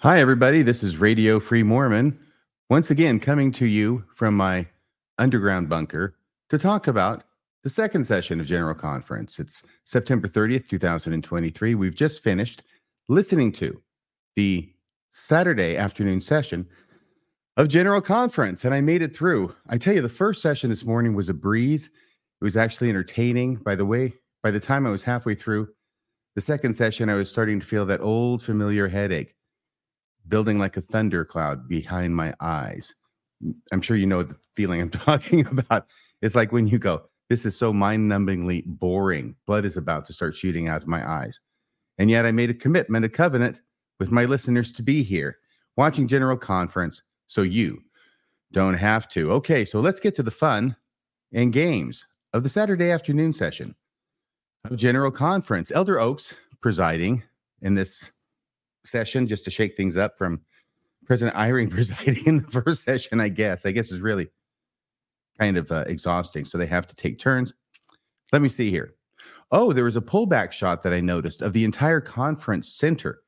Hi, everybody. This is Radio Free Mormon, once again coming to you from my underground bunker to talk about the second session of General Conference. It's September 30th, 2023. We've just finished listening to the Saturday afternoon session of General Conference, and I made it through. I tell you, the first session this morning was a breeze. It was actually entertaining. By the way, by the time I was halfway through the second session, I was starting to feel that old familiar headache building like a thundercloud behind my eyes. I'm sure you know the feeling I'm talking about. It's like when you go, This is so mind numbingly boring. Blood is about to start shooting out of my eyes. And yet I made a commitment, a covenant with my listeners to be here watching General Conference so you don't have to. Okay, so let's get to the fun and games of the Saturday afternoon session of General Conference. Elder Oaks presiding in this session just to shake things up from President Eyring presiding in the first session, I guess. I guess is really kind of uh, exhausting. So they have to take turns. Let me see here. Oh, there was a pullback shot that I noticed of the entire conference center,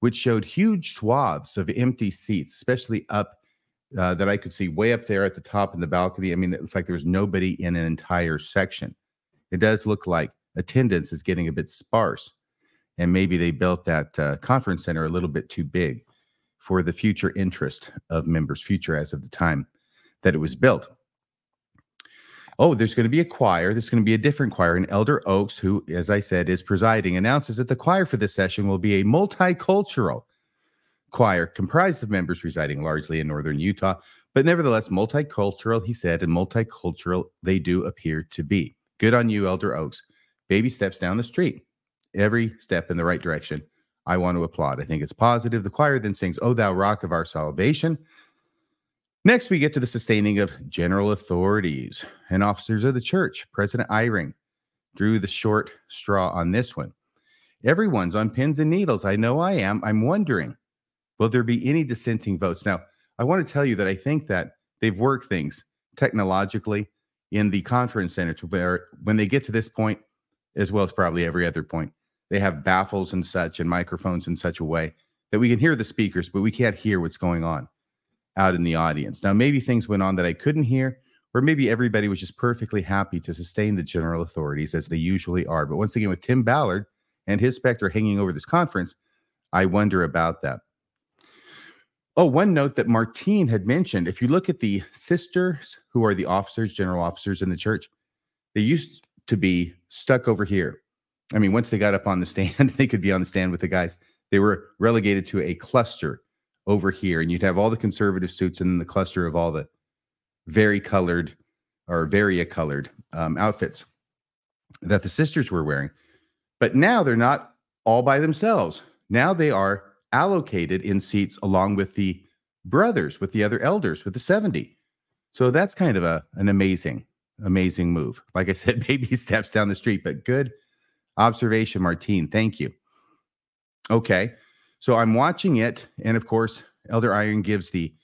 which showed huge swaths of empty seats, especially up uh, that I could see way up there at the top in the balcony. I mean, it it's like there was nobody in an entire section. It does look like attendance is getting a bit sparse and maybe they built that uh, conference center a little bit too big for the future interest of members future as of the time that it was built. Oh there's going to be a choir there's going to be a different choir and elder oaks who as i said is presiding announces that the choir for this session will be a multicultural choir comprised of members residing largely in northern utah but nevertheless multicultural he said and multicultural they do appear to be. Good on you elder oaks. Baby steps down the street every step in the right direction. I want to applaud. I think it's positive. The choir then sings, O thou rock of our salvation. Next, we get to the sustaining of general authorities and officers of the church. President Eyring drew the short straw on this one. Everyone's on pins and needles. I know I am. I'm wondering, will there be any dissenting votes? Now, I want to tell you that I think that they've worked things technologically in the conference center to where when they get to this point, as well as probably every other point, they have baffles and such and microphones in such a way that we can hear the speakers, but we can't hear what's going on out in the audience. Now, maybe things went on that I couldn't hear, or maybe everybody was just perfectly happy to sustain the general authorities as they usually are. But once again, with Tim Ballard and his specter hanging over this conference, I wonder about that. Oh, one note that Martine had mentioned if you look at the sisters who are the officers, general officers in the church, they used to be stuck over here I mean, once they got up on the stand, they could be on the stand with the guys. They were relegated to a cluster over here, and you'd have all the conservative suits and then the cluster of all the very colored or variacolored um, outfits that the sisters were wearing. But now they're not all by themselves. Now they are allocated in seats along with the brothers, with the other elders, with the 70. So that's kind of a an amazing, amazing move. Like I said, baby steps down the street, but good observation, Martine. Thank you. Okay. So I'm watching it. And of course, Elder Eyring gives the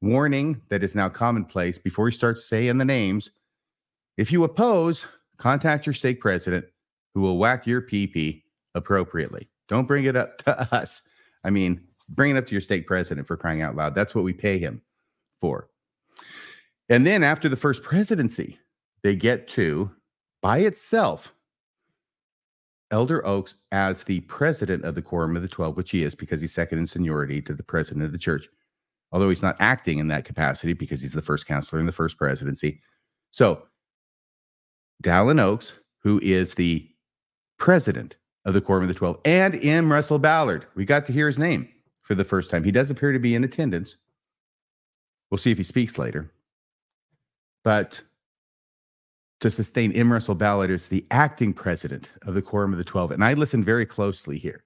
warning that is now commonplace before he starts saying the names. If you oppose, contact your stake president who will whack your PP appropriately. Don't bring it up to us. I mean, bring it up to your stake president for crying out loud. That's what we pay him for. And then after the first presidency, they get to by itself Elder Oaks as the president of the Quorum of the Twelve, which he is because he's second in seniority to the president of the church, although he's not acting in that capacity because he's the first counselor in the first presidency. So, Dallin Oaks, who is the president of the Quorum of the Twelve, and M. Russell Ballard, we got to hear his name for the first time. He does appear to be in attendance. We'll see if he speaks later. But to sustain M. Russell Ballard as the acting president of the Quorum of the Twelve. And I listened very closely here.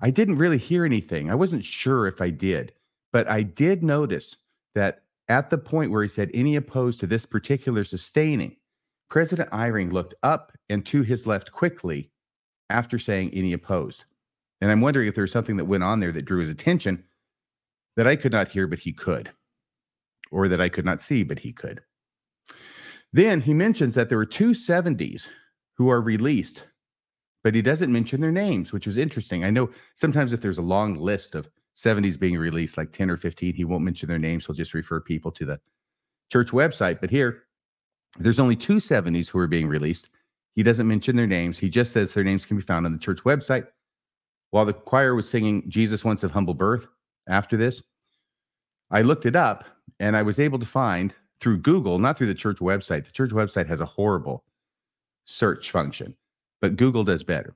I didn't really hear anything. I wasn't sure if I did, but I did notice that at the point where he said any opposed to this particular sustaining, President Eyring looked up and to his left quickly after saying any opposed. And I'm wondering if there was something that went on there that drew his attention that I could not hear, but he could, or that I could not see, but he could. Then he mentions that there were two 70s who are released, but he doesn't mention their names, which was interesting. I know sometimes if there's a long list of 70s being released, like 10 or 15. He won't mention their names. He'll just refer people to the church website. But here, there's only two 70s who are being released. He doesn't mention their names. He just says their names can be found on the church website. While the choir was singing Jesus Once of Humble Birth after this, I looked it up and I was able to find through Google, not through the church website. The church website has a horrible search function, but Google does better.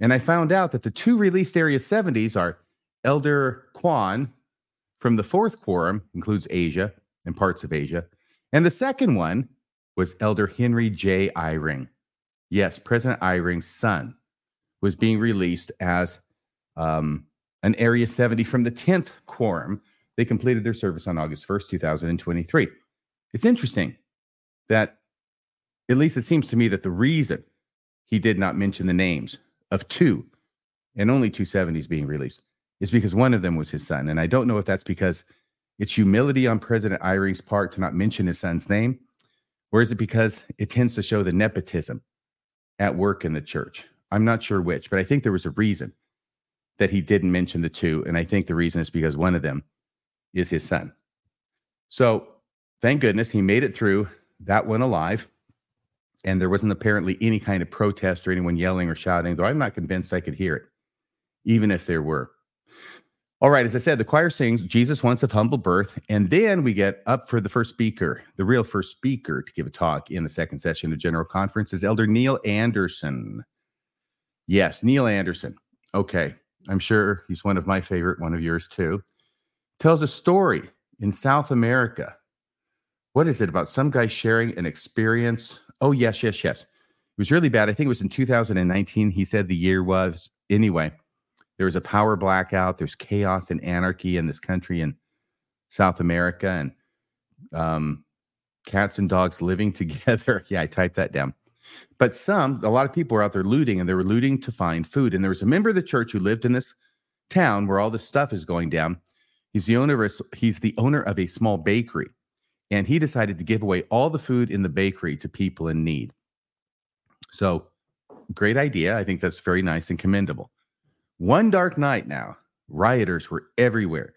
And I found out that the two released Area 70s are Elder Kwan from the fourth quorum, includes Asia and parts of Asia. And the second one was Elder Henry J. Eyring. Yes, President Eyring's son was being released as um, an Area 70 from the 10th quorum. They completed their service on August 1st, 2023. It's interesting that, at least it seems to me, that the reason he did not mention the names of two and only 270s being released is because one of them was his son. And I don't know if that's because it's humility on President Eyring's part to not mention his son's name, or is it because it tends to show the nepotism at work in the church? I'm not sure which, but I think there was a reason that he didn't mention the two. And I think the reason is because one of them is his son. So thank goodness he made it through that one alive. And there wasn't apparently any kind of protest or anyone yelling or shouting, though I'm not convinced I could hear it, even if there were. All right, as I said, the choir sings Jesus Once of Humble Birth. And then we get up for the first speaker, the real first speaker to give a talk in the second session of General Conference is Elder Neil Anderson. Yes, Neil Anderson. Okay, I'm sure he's one of my favorite, one of yours too. Tells a story in South America. What is it about some guy sharing an experience? Oh, yes, yes, yes. It was really bad. I think it was in 2019. He said the year was. Anyway, there was a power blackout. There's chaos and anarchy in this country in South America, and um, cats and dogs living together. yeah, I typed that down. But some, a lot of people were out there looting, and they were looting to find food. And there was a member of the church who lived in this town where all this stuff is going down. He's the owner of a, he's the owner of a small bakery, and he decided to give away all the food in the bakery to people in need. So, great idea. I think that's very nice and commendable. One dark night now, rioters were everywhere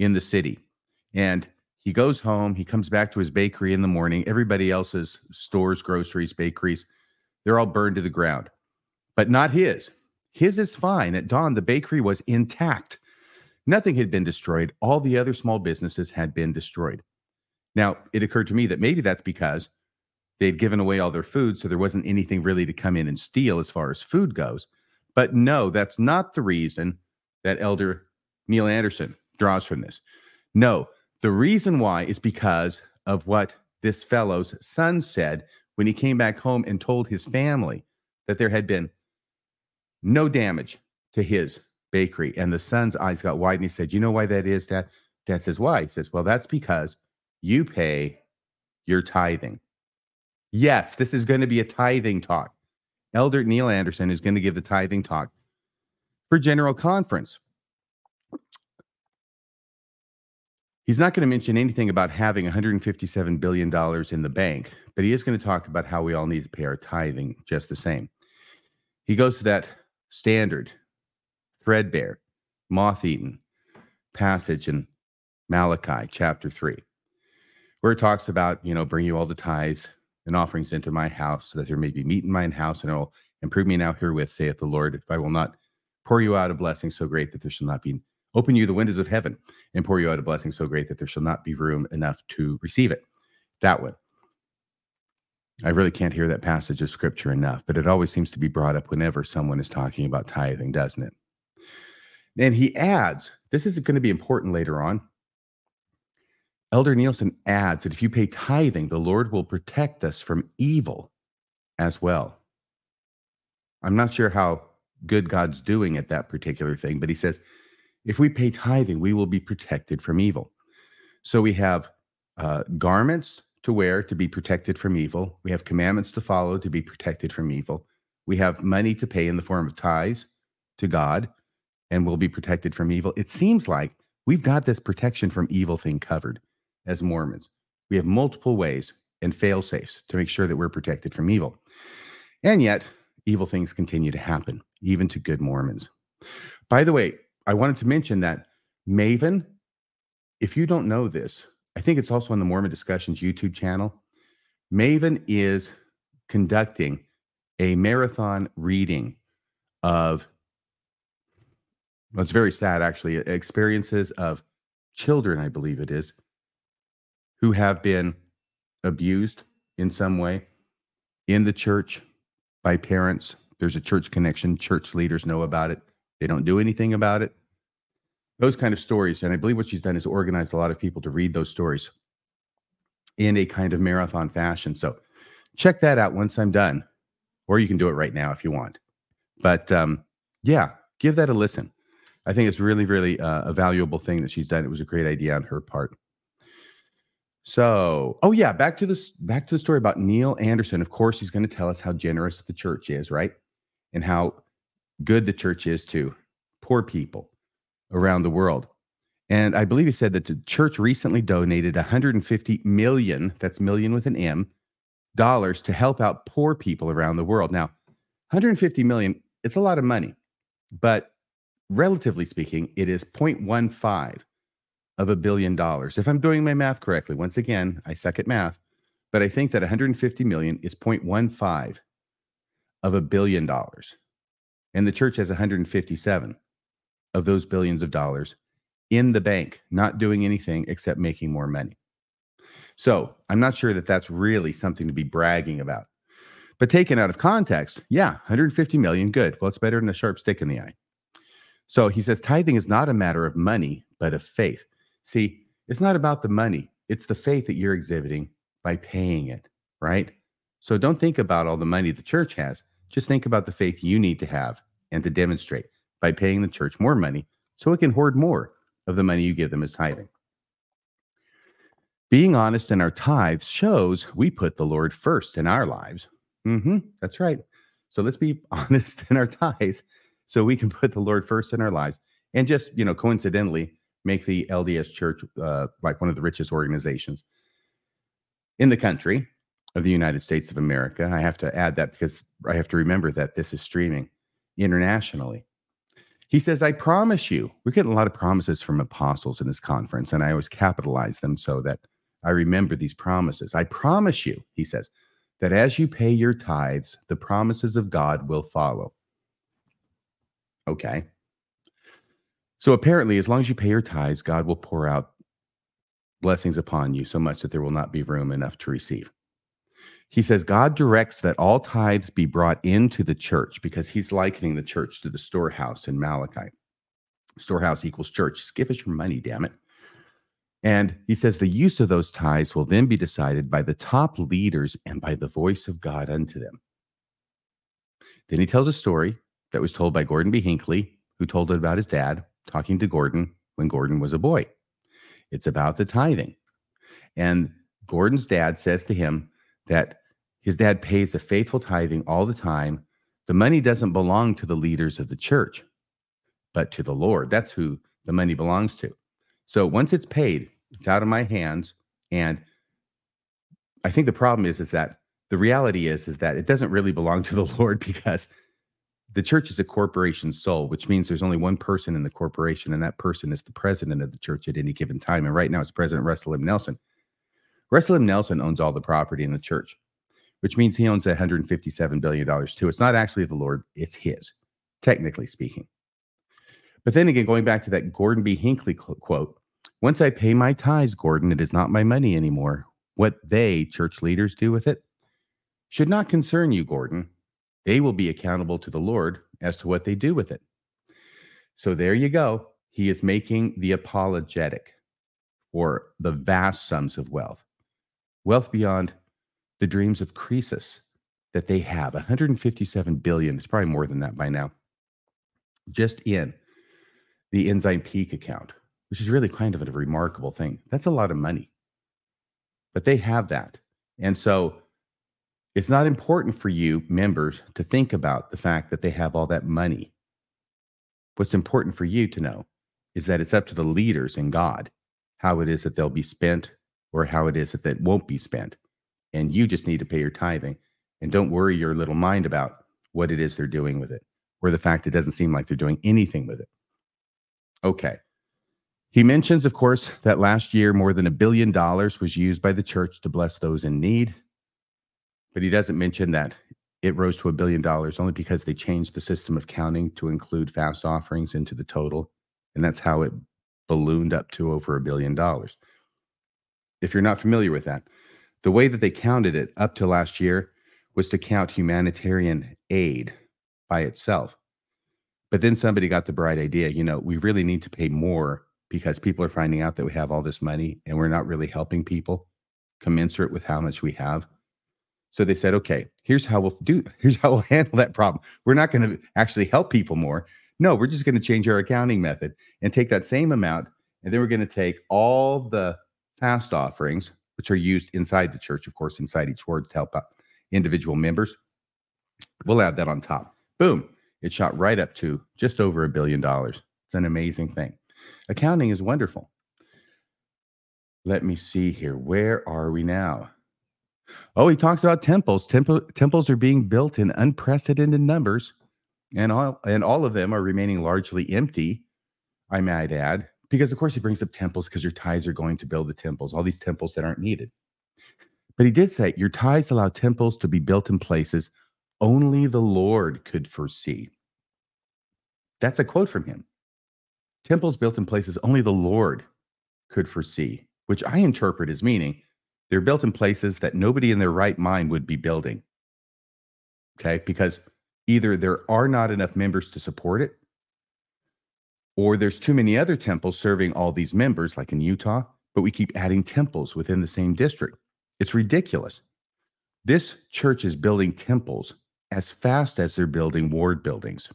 in the city. And he goes home, he comes back to his bakery in the morning. Everybody else's stores, groceries, bakeries, they're all burned to the ground, but not his. His is fine. At dawn, the bakery was intact. Nothing had been destroyed. All the other small businesses had been destroyed. Now, it occurred to me that maybe that's because they'd given away all their food, so there wasn't anything really to come in and steal as far as food goes. But no, that's not the reason that Elder Neil Anderson draws from this. No, the reason why is because of what this fellow's son said when he came back home and told his family that there had been no damage to his bakery. And the son's eyes got wide and he said, You know why that is, Dad? Dad says, Why? He says, Well, that's because you pay your tithing. Yes, this is going to be a tithing talk. Elder Neil Anderson is going to give the tithing talk for General Conference. He's not going to mention anything about having $157 billion in the bank, but he is going to talk about how we all need to pay our tithing just the same. He goes to that standard, threadbare, moth eaten passage in Malachi chapter 3, where it talks about, you know, bring you all the tithes and offerings into my house, so that there may be meat in mine house, and it will improve me now herewith, saith the Lord, if I will not pour you out a blessing so great that there shall not be open you the windows of heaven and pour you out a blessing so great that there shall not be room enough to receive it. That one. I really can't hear that passage of scripture enough, but it always seems to be brought up whenever someone is talking about tithing, doesn't it? And he adds, this is going to be important later on. Elder Nielsen adds that if you pay tithing, the Lord will protect us from evil as well. I'm not sure how good God's doing at that particular thing, but he says, if we pay tithing, we will be protected from evil. So we have uh, garments to wear to be protected from evil. We have commandments to follow to be protected from evil. We have money to pay in the form of tithes to God, and we'll be protected from evil. It seems like we've got this protection from evil thing covered as Mormons. We have multiple ways and fail safes to make sure that we're protected from evil. And yet, evil things continue to happen, even to good Mormons. By the way, I wanted to mention that Maven, if you don't know this, I think it's also on the Mormon Discussions YouTube channel. Maven is conducting a marathon reading of, well, it's very sad actually, experiences of children, I believe it is, who have been abused in some way in the church by parents. There's a church connection. Church leaders know about it. They don't do anything about it. Those kind of stories. And I believe what she's done is organized a lot of people to read those stories in a kind of marathon fashion. So check that out once I'm done, or you can do it right now if you want. But um, yeah, give that a listen. I think it's really, really uh, a valuable thing that she's done. It was a great idea on her part. So, oh yeah, back to this back to the story about Neil Anderson. Of course, he's going to tell us how generous the church is, right? And how good the church is to poor people around the world. And I believe he said that the church recently donated 150 million, that's million with an M, dollars to help out poor people around the world. Now, 150 million, it's a lot of money, but relatively speaking, it is 0.15 of a billion dollars. If I'm doing my math correctly, once again, I suck at math, but I think that 150 million is 0.15 of a billion dollars. And the church has 157 of those billions of dollars in the bank, not doing anything except making more money. So I'm not sure that that's really something to be bragging about. But taken out of context, yeah, 150 million, good. Well, it's better than a sharp stick in the eye. So he says tithing is not a matter of money, but of faith. See, it's not about the money, it's the faith that you're exhibiting by paying it, right? So don't think about all the money the church has. Just think about the faith you need to have and to demonstrate by paying the church more money so it can hoard more of the money you give them as tithing. Being honest in our tithes shows we put the Lord first in our lives. Mm-hmm, that's right. So let's be honest in our tithes so we can put the Lord first in our lives. And just, you know, coincidentally, make the LDS Church uh, like one of the richest organizations in the country of the United States of America. I have to add that because I have to remember that this is streaming internationally. He says, I promise you, we're getting a lot of promises from apostles in this conference, and I always capitalize them so that I remember these promises. I promise you, he says, that as you pay your tithes, the promises of God will follow. Okay. So apparently, as long as you pay your tithes, God will pour out blessings upon you so much that there will not be room enough to receive. He says God directs that all tithes be brought into the church because he's likening the church to the storehouse in Malachi. Storehouse equals church. Just give us your money, damn it. And he says the use of those tithes will then be decided by the top leaders and by the voice of God unto them. Then he tells a story that was told by Gordon B. Hinckley, who told it about his dad, talking to Gordon when Gordon was a boy. It's about the tithing. And Gordon's dad says to him that his dad pays a faithful tithing all the time. The money doesn't belong to the leaders of the church, but to the Lord. That's who the money belongs to. So once it's paid, it's out of my hands. And I think the problem is, is that the reality is, is that it doesn't really belong to the Lord because the church is a corporation soul, which means there's only one person in the corporation, and that person is the president of the church at any given time. And right now, it's President Russell M. Nelson. Russell M. Nelson owns all the property in the church, which means he owns $157 billion too. It's not actually the Lord, it's his, technically speaking. But then again, going back to that Gordon B. Hinckley quote, once I pay my tithes, Gordon, it is not my money anymore. What they, church leaders, do with it should not concern you, Gordon. They will be accountable to the Lord as to what they do with it. So there you go. He is making the apologetic for the vast sums of wealth, wealth beyond the dreams of Croesus that they have 157 billion. It's probably more than that by now, just in the Ensign Peak account, which is really kind of a remarkable thing. That's a lot of money, but they have that. And so it's not important for you members to think about the fact that they have all that money. What's important for you to know is that it's up to the leaders in God how it is that they'll be spent or how it is that that won't be spent. And you just need to pay your tithing and don't worry your little mind about what it is they're doing with it or the fact it doesn't seem like they're doing anything with it. Okay. He mentions, of course, that last year more than a billion dollars was used by the church to bless those in need. But he doesn't mention that it rose to a billion dollars only because they changed the system of counting to include fast offerings into the total. And that's how it ballooned up to over a billion dollars. If you're not familiar with that, the way that they counted it up to last year was to count humanitarian aid by itself. But then somebody got the bright idea, you know, we really need to pay more because people are finding out that we have all this money and we're not really helping people commensurate with how much we have. So they said, okay, here's how we'll do, here's how we'll handle that problem. We're not going to actually help people more. No, we're just going to change our accounting method and take that same amount. And then we're going to take all the fast offerings, which are used inside the church, of course, inside each ward to help out individual members. We'll add that on top. Boom. It shot right up to just over a billion dollars. It's an amazing thing. Accounting is wonderful. Let me see here. Where are we now? Oh, he talks about temples. Temple, temples are being built in unprecedented numbers, and all and all of them are remaining largely empty. I might add, because of course he brings up temples because your tithes are going to build the temples, all these temples that aren't needed. But he did say, Your tithes allow temples to be built in places only the Lord could foresee. That's a quote from him. Temples built in places only the Lord could foresee, which I interpret as meaning they're built in places that nobody in their right mind would be building. Okay. Because either there are not enough members to support it, or there's too many other temples serving all these members, like in Utah, but we keep adding temples within the same district. It's ridiculous. This church is building temples as fast as they're building ward buildings.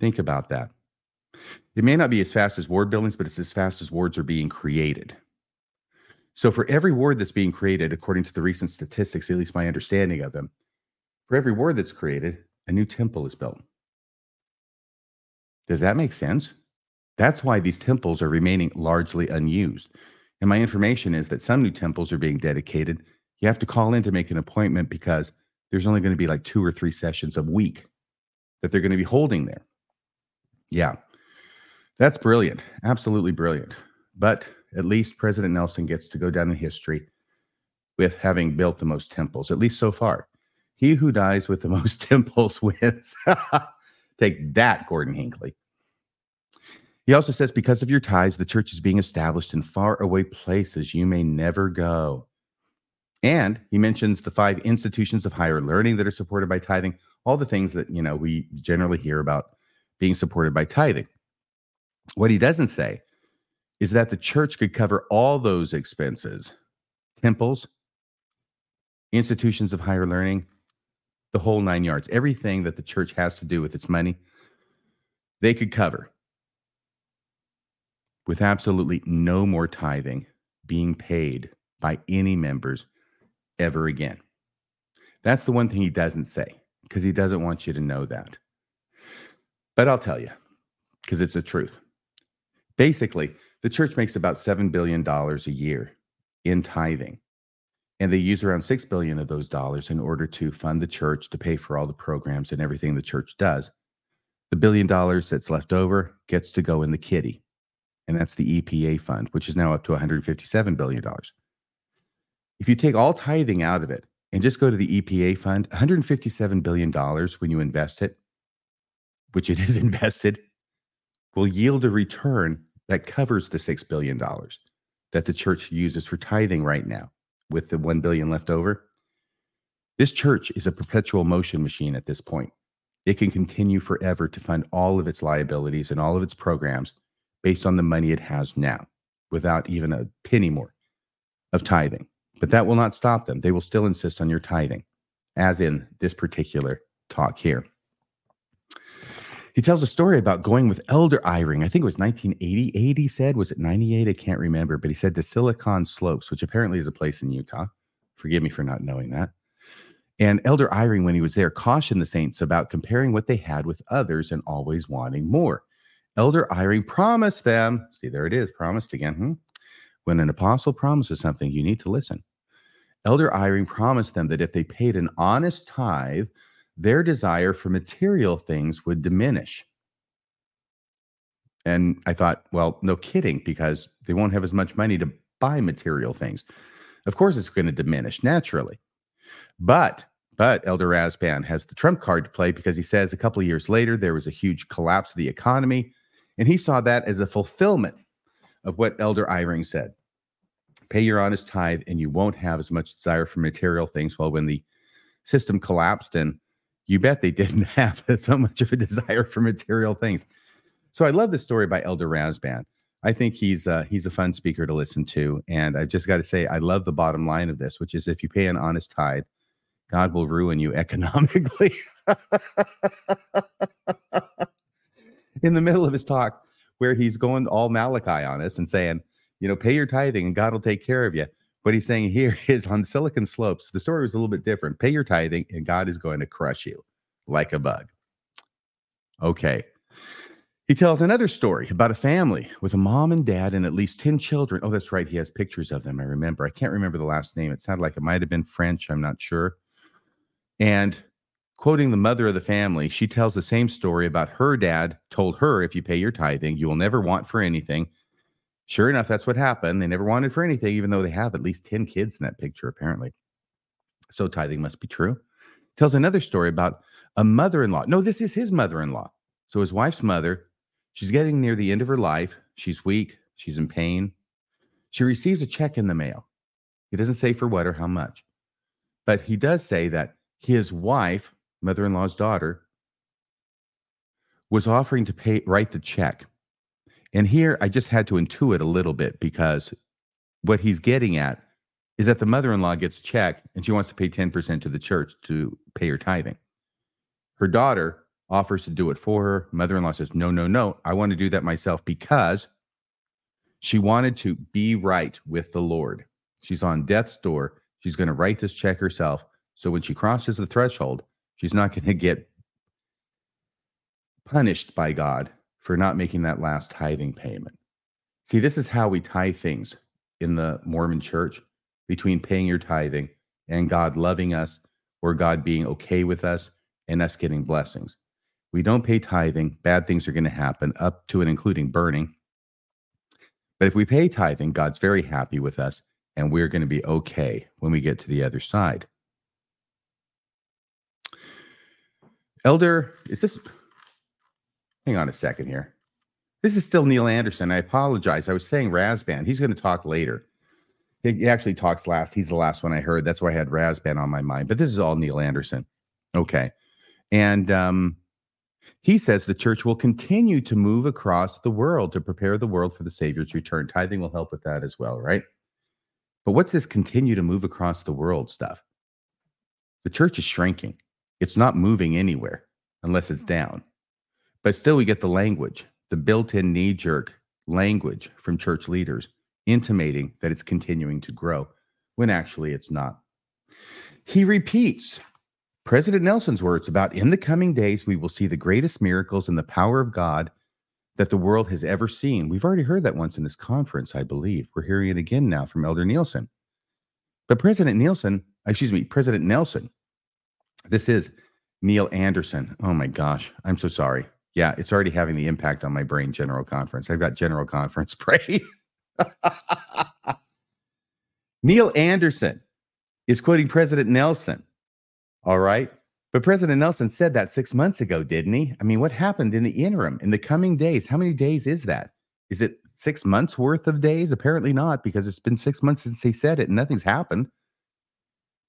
Think about that. It may not be as fast as ward buildings, but it's as fast as wards are being created. So, for every word that's being created, according to the recent statistics, at least my understanding of them, for every word that's created, a new temple is built. Does that make sense? That's why these temples are remaining largely unused. And my information is that some new temples are being dedicated. You have to call in to make an appointment because there's only going to be like two or three sessions a week that they're going to be holding there. Yeah, that's brilliant. Absolutely brilliant. But at least President Nelson gets to go down in history with having built the most temples, at least so far. He who dies with the most temples wins. Take that, Gordon Hinckley. He also says, because of your ties, the church is being established in far away places you may never go. And he mentions the five institutions of higher learning that are supported by tithing, all the things that, you know, we generally hear about being supported by tithing. What he doesn't say is that the church could cover all those expenses temples, institutions of higher learning, the whole nine yards, everything that the church has to do with its money, they could cover with absolutely no more tithing being paid by any members ever again. That's the one thing he doesn't say because he doesn't want you to know that. But I'll tell you because it's the truth. Basically, the church makes about $7 billion a year in tithing. And they use around 6 billion of those dollars in order to fund the church to pay for all the programs and everything the church does. The billion dollars that's left over gets to go in the kitty and that's the EPA fund, which is now up to $157 billion. If you take all tithing out of it and just go to the EPA fund, $157 billion when you invest it, which it is invested, will yield a return that covers the $6 billion that the church uses for tithing right now with the 1 billion left over. This church is a perpetual motion machine at this point. It can continue forever to fund all of its liabilities and all of its programs based on the money it has now without even a penny more of tithing. But that will not stop them. They will still insist on your tithing, as in this particular talk here. He tells a story about going with Elder Eyring. I think it was 1988, he said. Was it 98? I can't remember. But he said to Silicon Slopes, which apparently is a place in Utah. Forgive me for not knowing that. And Elder Eyring, when he was there, cautioned the saints about comparing what they had with others and always wanting more. Elder Eyring promised them, see, there it is, promised again. Hmm? When an apostle promises something, you need to listen. Elder Eyring promised them that if they paid an honest tithe, their desire for material things would diminish. And I thought, well, no kidding, because they won't have as much money to buy material things. Of course, it's going to diminish naturally. But but Elder Rasband has the trump card to play because he says a couple of years later there was a huge collapse of the economy, and he saw that as a fulfillment of what Elder Eyring said. Pay your honest tithe, and you won't have as much desire for material things. Well, when the system collapsed, and you bet they didn't have so much of a desire for material things. So I love this story by Elder Rasband. I think he's uh, he's a fun speaker to listen to, and I just got to say I love the bottom line of this, which is if you pay an honest tithe, God will ruin you economically. In the middle of his talk, where he's going all Malachi on us and saying, you know, pay your tithing and God will take care of you. What he's saying here is on Silicon Slopes, the story was a little bit different. Pay your tithing and God is going to crush you like a bug. Okay. He tells another story about a family with a mom and dad and at least 10 children. Oh, that's right. He has pictures of them. I remember. I can't remember the last name. It sounded like it might have been French. I'm not sure. And quoting the mother of the family, she tells the same story about her dad told her, if you pay your tithing, you will never want for anything. Sure enough, that's what happened. They never wanted for anything, even though they have at least 10 kids in that picture, apparently. So tithing must be true. Tells another story about a mother in law. No, this is his mother in law. So his wife's mother, she's getting near the end of her life. She's weak, she's in pain. She receives a check in the mail. He doesn't say for what or how much, but he does say that his wife, mother in law's daughter, was offering to pay write the check. And here I just had to intuit a little bit because what he's getting at is that the mother in law gets a check and she wants to pay 10% to the church to pay her tithing. Her daughter offers to do it for her. Mother in law says, No, no, no. I want to do that myself because she wanted to be right with the Lord. She's on death's door. She's going to write this check herself so when she crosses the threshold, she's not going to get punished by God for not making that last tithing payment. See, this is how we tie things in the Mormon church between paying your tithing and God loving us or God being okay with us and us getting blessings. We don't pay tithing, bad things are going to happen up to and including burning. But if we pay tithing, God's very happy with us and we're going to be okay when we get to the other side. Elder, is this? Hang on a second here. This is still Neil Anderson. I apologize. I was saying Rasband. He's going to talk later. He actually talks last. He's the last one I heard. That's why I had Rasband on my mind. But this is all Neil Anderson. Okay. And um, he says the church will continue to move across the world to prepare the world for the Savior's return. Tithing will help with that as well, right? But what's this continue to move across the world stuff? The church is shrinking. It's not moving anywhere unless it's down. But still, we get the language, the built in knee jerk language from church leaders intimating that it's continuing to grow when actually it's not. He repeats President Nelson's words about in the coming days, we will see the greatest miracles and the power of God that the world has ever seen. We've already heard that once in this conference, I believe. We're hearing it again now from Elder Nielsen. But President Nielsen, excuse me, President Nelson this is Neil Anderson. Oh my gosh. I'm so sorry. Yeah, it's already having the impact on my brain, General Conference. I've got General Conference brain. Neil Anderson is quoting President Nelson. All right. But President Nelson said that six months ago, didn't he? I mean, what happened in the interim, in the coming days? How many days is that? Is it six months worth of days? Apparently not, because it's been six months since he said it and nothing's happened.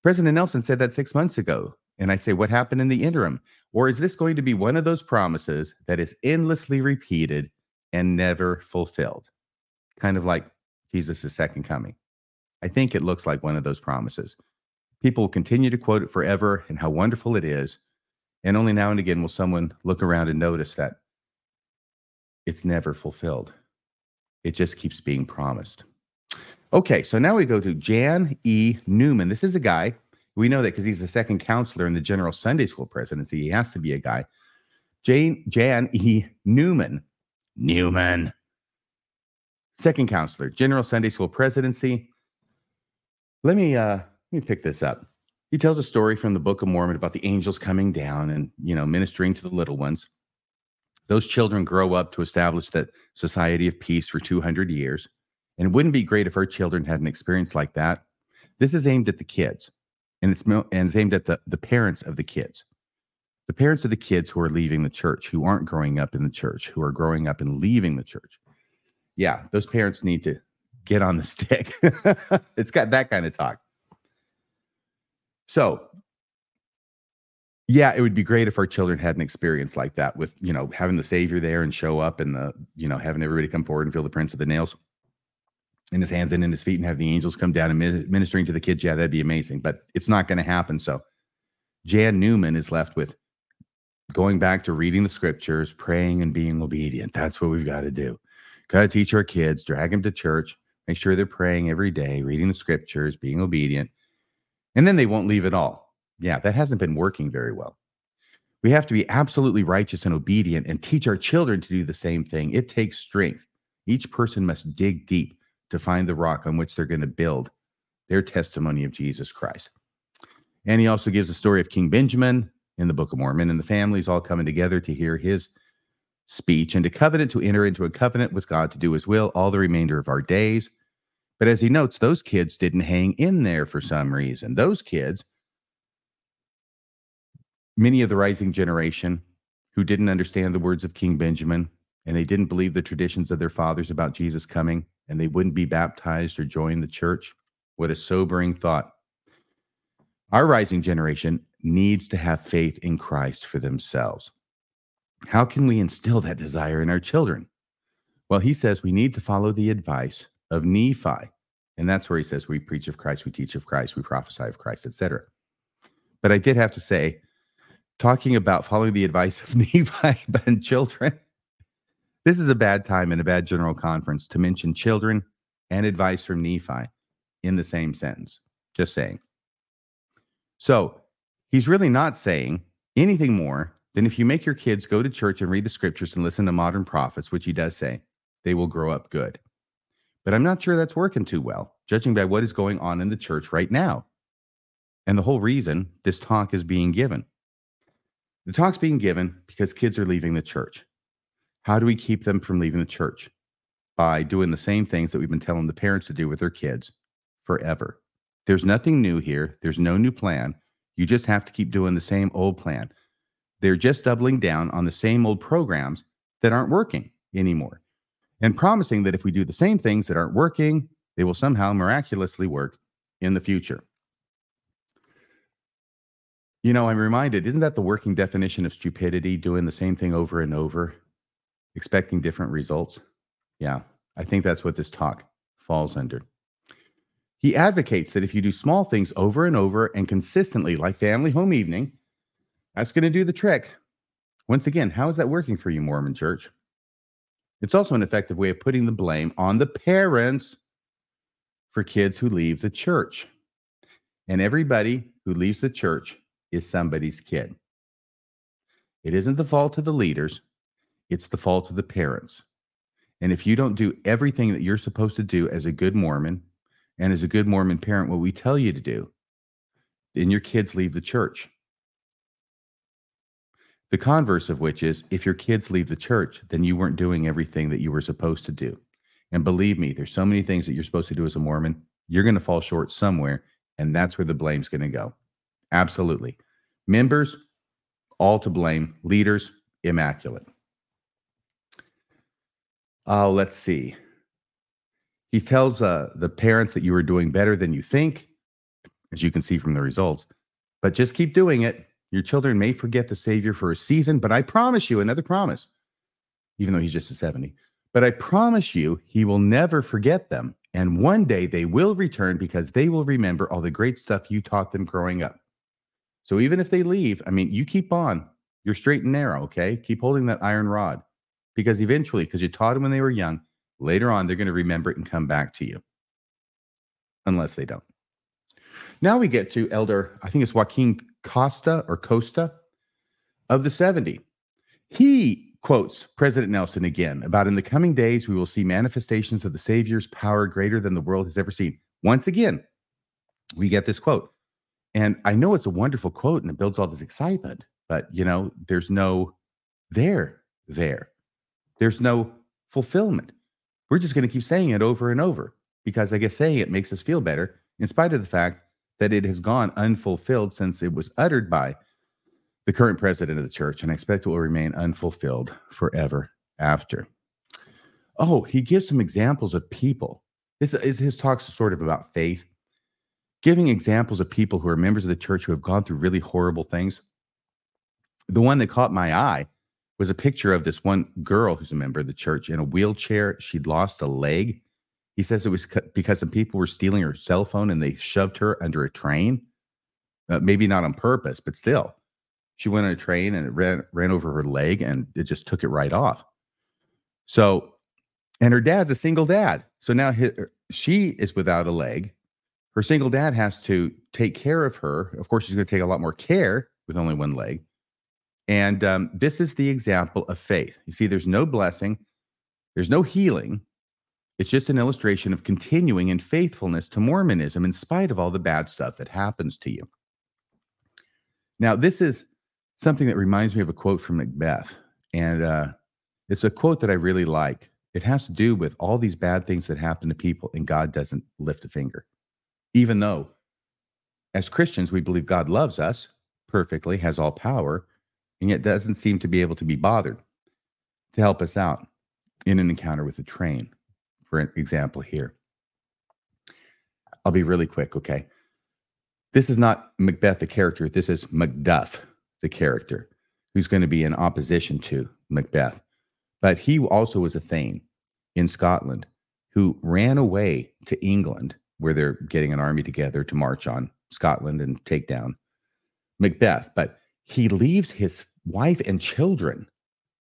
President Nelson said that six months ago. And I say, what happened in the interim? Or is this going to be one of those promises that is endlessly repeated and never fulfilled? Kind of like Jesus' second coming. I think it looks like one of those promises. People will continue to quote it forever and how wonderful it is. And only now and again will someone look around and notice that it's never fulfilled. It just keeps being promised. Okay, so now we go to Jan E. Newman. This is a guy we know that because he's the second counselor in the general Sunday school presidency. He has to be a guy. Jane Jan E. Newman. Newman. Second counselor, general Sunday school presidency. Let me uh let me pick this up. He tells a story from the Book of Mormon about the angels coming down and you know ministering to the little ones. Those children grow up to establish that society of peace for 200 years. And it wouldn't be great if our children had an experience like that. This is aimed at the kids and it's, and it's aimed at the, the parents of the kids. The parents of the kids who are leaving the church, who aren't growing up in the church, who are growing up and leaving the church. Yeah, those parents need to get on the stick. it's got that kind of talk. So, yeah, it would be great if our children had an experience like that with, you know, having the savior there and show up and the, you know, having everybody come forward and feel the prints of the nails in his hands and in his feet and have the angels come down and ministering to the kids. Yeah, that'd be amazing, but it's not going to happen. So, Jan Newman is left with going back to reading the scriptures, praying and being obedient. That's what we've got to do. Got to teach our kids, drag them to church, make sure they're praying every day, reading the scriptures, being obedient, and then they won't leave at all. Yeah, that hasn't been working very well. We have to be absolutely righteous and obedient and teach our children to do the same thing. It takes strength. Each person must dig deep to find the rock on which they're going to build their testimony of Jesus Christ. And he also gives a story of King Benjamin in the Book of Mormon and the families all coming together to hear his speech and to covenant to enter into a covenant with God to do his will all the remainder of our days. But as he notes, those kids didn't hang in there for some reason. Those kids, many of the rising generation who didn't understand the words of King Benjamin and they didn't believe the traditions of their fathers about Jesus coming and they wouldn't be baptized or join the church. What a sobering thought. Our rising generation needs to have faith in Christ for themselves. How can we instill that desire in our children? Well, he says we need to follow the advice of Nephi. And that's where he says we preach of Christ, we teach of Christ, we prophesy of Christ, etc. But I did have to say, talking about following the advice of Nephi and children, this is a bad time in a bad general conference to mention children and advice from Nephi in the same sentence. Just saying. So he's really not saying anything more than if you make your kids go to church and read the scriptures and listen to modern prophets, which he does say, they will grow up good. But I'm not sure that's working too well, judging by what is going on in the church right now. And the whole reason this talk is being given. The talk's being given because kids are leaving the church. How do we keep them from leaving the church? By doing the same things that we've been telling the parents to do with their kids forever. There's nothing new here, there's no new plan. You just have to keep doing the same old plan. They're just doubling down on the same old programs that aren't working anymore and promising that if we do the same things that aren't working, they will somehow miraculously work in the future. You know, I'm reminded, isn't that the working definition of stupidity, doing the same thing over and over, expecting different results? Yeah, I think that's what this talk falls under. He advocates that if you do small things over and over and consistently, like family home evening, that's going to do the trick. Once again, how is that working for you, Mormon Church? It's also an effective way of putting the blame on the parents for kids who leave the church. And everybody who leaves the church is somebody's kid. It isn't the fault of the leaders, it's the fault of the parents. And if you don't do everything that you're supposed to do as a good Mormon and as a good Mormon parent, what we tell you to do, then your kids leave the church. The converse of which is if your kids leave the church, then you weren't doing everything that you were supposed to do. And believe me, there's so many things that you're supposed to do as a Mormon. You're going to fall short somewhere, and that's where the blame's going to go. Absolutely. Members, all to blame. Leaders, immaculate. Oh, let's see. He tells uh, the parents that you are doing better than you think, as you can see from the results, but just keep doing it. Your children may forget the Savior for a season, but I promise you another promise, even though he's just a 70. But I promise you, he will never forget them. And one day they will return because they will remember all the great stuff you taught them growing up. So even if they leave, I mean, you keep on. You're straight and narrow, okay? Keep holding that iron rod because eventually, because you taught them when they were young, later on, they're going to remember it and come back to you. Unless they don't. Now we get to Elder, I think it's Joaquin Costa or Costa of the 70. He quotes President Nelson again about in the coming days, we will see manifestations of the Savior's power greater than the world has ever seen. Once again, we get this quote. And I know it's a wonderful quote and it builds all this excitement, but you know, there's no there. there. There's no fulfillment. We're just going to keep saying it over and over because I guess saying it makes us feel better, in spite of the fact that it has gone unfulfilled since it was uttered by the current president of the church, and I expect it will remain unfulfilled forever after. Oh, he gives some examples of people. His, his talks sort of about faith, giving examples of people who are members of the church who have gone through really horrible things. The one that caught my eye was a picture of this one girl who's a member of the church in a wheelchair. She'd lost a leg. He says it was because some people were stealing her cell phone and they shoved her under a train. Uh, maybe not on purpose, but still. She went on a train and it ran ran over her leg and it just took it right off. So, and her dad's a single dad. So now his, er, she is without a leg. Her single dad has to take care of her. Of course, she's going to take a lot more care with only one leg. And um, this is the example of faith. You see, there's no blessing, there's no healing. It's just an illustration of continuing in faithfulness to Mormonism in spite of all the bad stuff that happens to you. Now, this is something that reminds me of a quote from Macbeth. And uh, it's a quote that I really like. It has to do with all these bad things that happen to people, and God doesn't lift a finger. Even though, as Christians, we believe God loves us perfectly, has all power, and yet doesn't seem to be able to be bothered to help us out in an encounter with a train, for example, here. I'll be really quick, okay? This is not Macbeth, the character. This is Macduff, the character, who's going to be in opposition to Macbeth. But he also was a Thane in Scotland who ran away to England, where they're getting an army together to march on Scotland and take down Macbeth. But he leaves his wife and children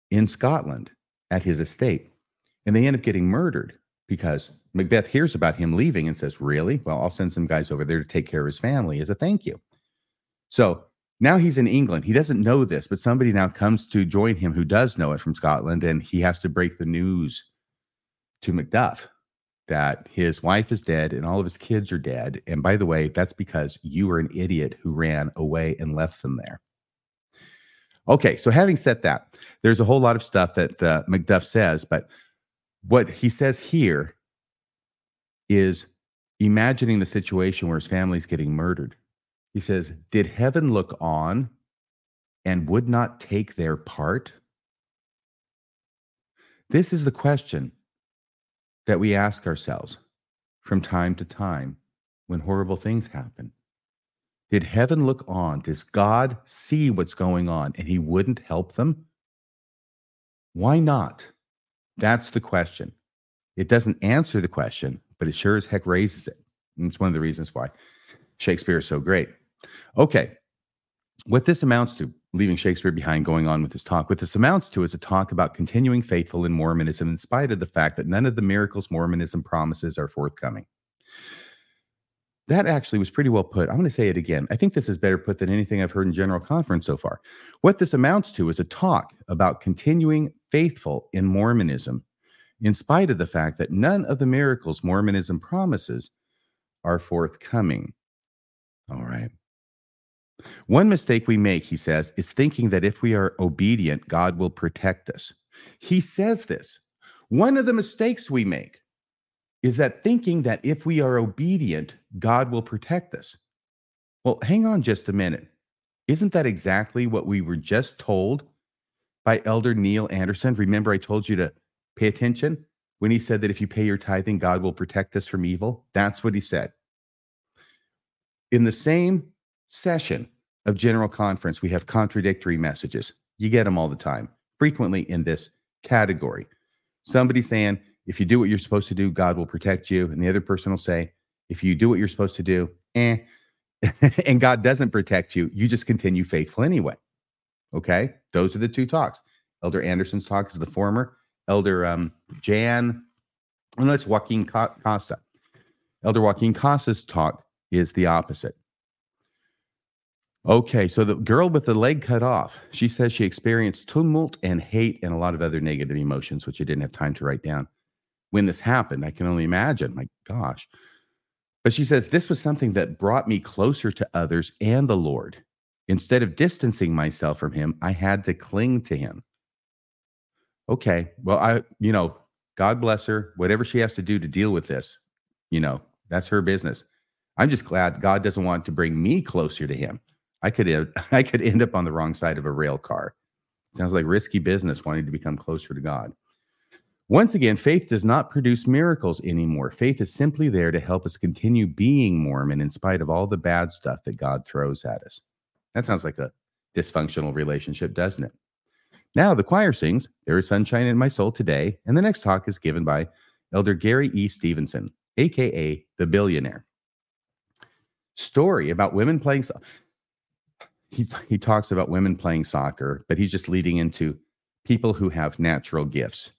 in Scotland at his estate. And they end up getting murdered because Macbeth hears about him leaving and says, Really? Well, I'll send some guys over there to take care of his family as a thank you. So now he's in England. He doesn't know this, but somebody now comes to join him who does know it from Scotland, and he has to break the news to Macduff that his wife is dead and all of his kids are dead. And by the way, that's because you were an idiot who ran away and left them there. Okay, so having said that, there's a whole lot of stuff that uh, Macduff says, but what he says here is imagining the situation where his family's getting murdered. He says, Did heaven look on and would not take their part? This is the question that we ask ourselves from time to time when horrible things happen. Did heaven look on? Does God see what's going on and he wouldn't help them? Why not? That's the question. It doesn't answer the question, but it sure as heck raises it. And it's one of the reasons why Shakespeare is so great. Okay. What this amounts to, leaving Shakespeare behind, going on with his talk, what this amounts to is a talk about continuing faithful in Mormonism in spite of the fact that none of the miracles Mormonism promises are forthcoming. That actually was pretty well put. I'm going to say it again. I think this is better put than anything I've heard in General Conference so far. What this amounts to is a talk about continuing faithful in Mormonism, in spite of the fact that none of the miracles Mormonism promises are forthcoming. All right. One mistake we make, he says, is thinking that if we are obedient, God will protect us. He says this. One of the mistakes we make is that thinking that if we are obedient, God will protect us. Well, hang on just a minute. Isn't that exactly what we were just told by Elder Neil Andersen? Remember, I told you to pay attention when he said that if you pay your tithing, God will protect us from evil? That's what he said. In the same session of General Conference, we have contradictory messages. You get them all the time, frequently in this category. Somebody saying, if you do what you're supposed to do, God will protect you. And the other person will say, if you do what you're supposed to do, eh, and God doesn't protect you, you just continue faithful anyway. Okay. Those are the two talks. Elder Andersen's talk is the former. Elder um, Jan, oh no, it's Joaquin Costa. Elder Joaquin Costa's talk is the opposite. Okay, so the girl with the leg cut off, she says she experienced tumult and hate and a lot of other negative emotions, which I didn't have time to write down when this happened. I can only imagine. My gosh. But she says, This was something that brought me closer to others and the Lord. Instead of distancing myself from him, I had to cling to him. Okay. Well, I, you know, God bless her. Whatever she has to do to deal with this, you know, that's her business. I'm just glad God doesn't want to bring me closer to him. I could uh, I could end up on the wrong side of a rail car. Sounds like risky business wanting to become closer to God. Once again, faith does not produce miracles anymore. Faith is simply there to help us continue being Mormon in spite of all the bad stuff that God throws at us. That sounds like a dysfunctional relationship, doesn't it? Now the choir sings, There is Sunshine in My Soul Today, and the next talk is given by Elder Gary E. Stevenson, aka the billionaire. Story about women playing so- he, he talks about women playing soccer, but he's just leading into people who have natural gifts